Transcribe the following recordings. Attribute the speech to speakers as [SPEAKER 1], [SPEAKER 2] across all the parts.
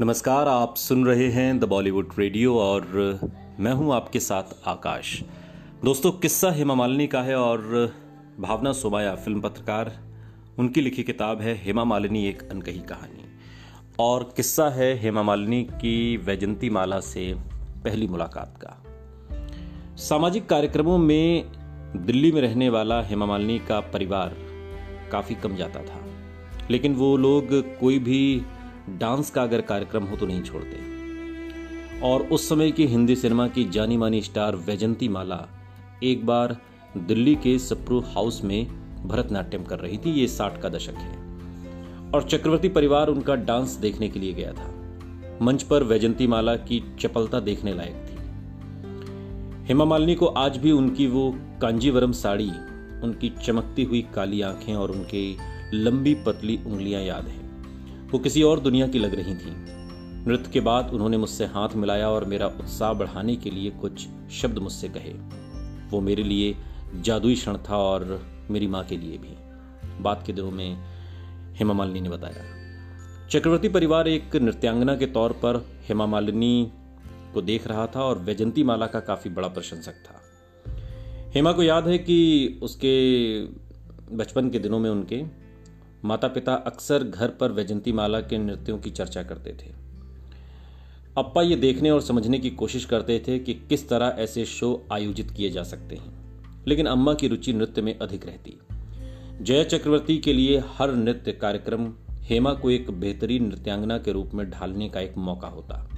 [SPEAKER 1] नमस्कार, आप सुन रहे हैं द बॉलीवुड रेडियो और मैं हूँ आपके साथ आकाश। दोस्तों, किस्सा हेमा मालिनी का है और भावना सोमाया, फ़िल्म पत्रकार, उनकी लिखी किताब है हेमा मालिनी, एक अनकही कहानी। और किस्सा है हेमा मालिनी की वैजंती माला से पहली मुलाकात का। सामाजिक कार्यक्रमों में दिल्ली में रहने वाला हेमा मालिनी का परिवार काफ़ी कम जाता था। लेकिन वो लोग कोई भी डांस का अगर कार्यक्रम हो तो नहीं छोड़ते। और उस समय की हिंदी सिनेमा की जानी मानी स्टार वैजंती माला एक बार दिल्ली के सप्रू हाउस में भरतनाट्यम कर रही थी, ये साठ का दशक है। और चक्रवर्ती परिवार उनका डांस देखने के लिए गया था। मंच पर वैजंती माला की चपलता देखने लायक थी। हेमा मालिनी को आज भी उनकी वो कांजीवरम साड़ी, उनकी चमकती हुई काली आँखें और उनकी लंबी पतली उंगलियाँ याद हैं। वो किसी और दुनिया की लग रही थी। नृत्य के बाद उन्होंने मुझसे हाथ मिलाया और मेरा उत्साह बढ़ाने के लिए कुछ शब्द मुझसे कहे। वो मेरे लिए जादुई क्षण था और मेरी माँ के लिए भी। बात के दिनों में हेमा मालिनी ने बताया। चक्रवर्ती परिवार एक नृत्यांगना के तौर पर हेमा मालिनी को देख रहा था और वैजंती माला का काफ़ी बड़ा प्रशंसक था। हेमा को याद है कि उसके बचपन के दिनों में उनके माता पिता अक्सर घर पर वैजंती माला के नृत्यों की चर्चा करते थे। अप्पा ये देखने और समझने की कोशिश करते थे कि किस तरह ऐसे शो आयोजित किए जा सकते हैं, लेकिन अम्मा की रुचि नृत्य में अधिक रहती। जय चक्रवर्ती के लिए हर नृत्य कार्यक्रम हेमा को एक बेहतरीन नृत्यांगना के रूप में ढालने का एक मौका होता।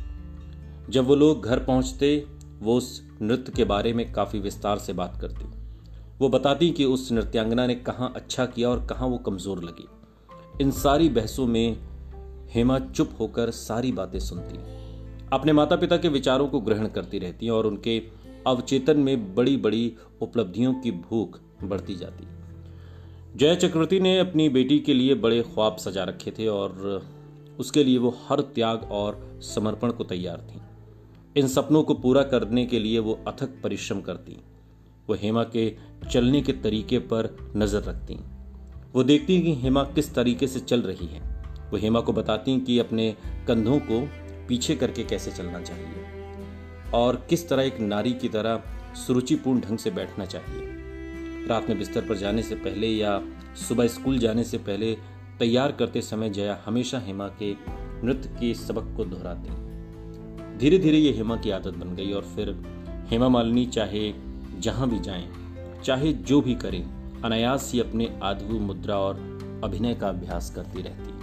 [SPEAKER 1] जब वो लोग घर पहुँचते, वो उस नृत्य के बारे में काफ़ी विस्तार से बात करती। वो बताती कि उस नृत्यांगना ने कहाँ अच्छा किया और कहाँ वो कमज़ोर लगी। इन सारी बहसों में हेमा चुप होकर सारी बातें सुनती। अपने माता पिता के विचारों को ग्रहण करती रहती और उनके अवचेतन में बड़ी बड़ी उपलब्धियों की भूख बढ़ती जाती। जय चक्रवर्ती ने अपनी बेटी के लिए बड़े ख्वाब सजा रखे थे और उसके लिए वो हर त्याग और समर्पण को तैयार थी। इन सपनों को पूरा करने के लिए वो अथक परिश्रम करती। वो हेमा के चलने के तरीके पर नज़र रखती वो देखती कि हेमा किस तरीके से चल रही है। वो हेमा को बताती कि अपने कंधों को पीछे करके कैसे चलना चाहिए और किस तरह एक नारी की तरह सुरुचिपूर्ण ढंग से बैठना चाहिए। रात में बिस्तर पर जाने से पहले या सुबह स्कूल जाने से पहले तैयार करते समय जया हमेशा हेमा के नृत्य के सबक को दोहराती धीरे धीरे ये हेमा की आदत बन गई और फिर हेमा मालिनी चाहे जहाँ भी जाएँ, चाहे जो भी करें, अनायास ही अपने आधु मुद्रा और अभिनय का अभ्यास करती रहती।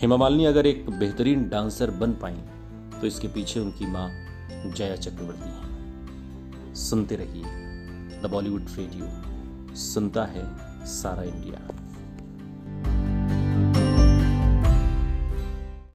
[SPEAKER 1] हेमा मालिनी अगर एक बेहतरीन डांसर बन पाई तो इसके पीछे उनकी माँ जया चक्रवर्ती है। सुनते रहिए द बॉलीवुड रेडियो, सुनता है सारा इंडिया।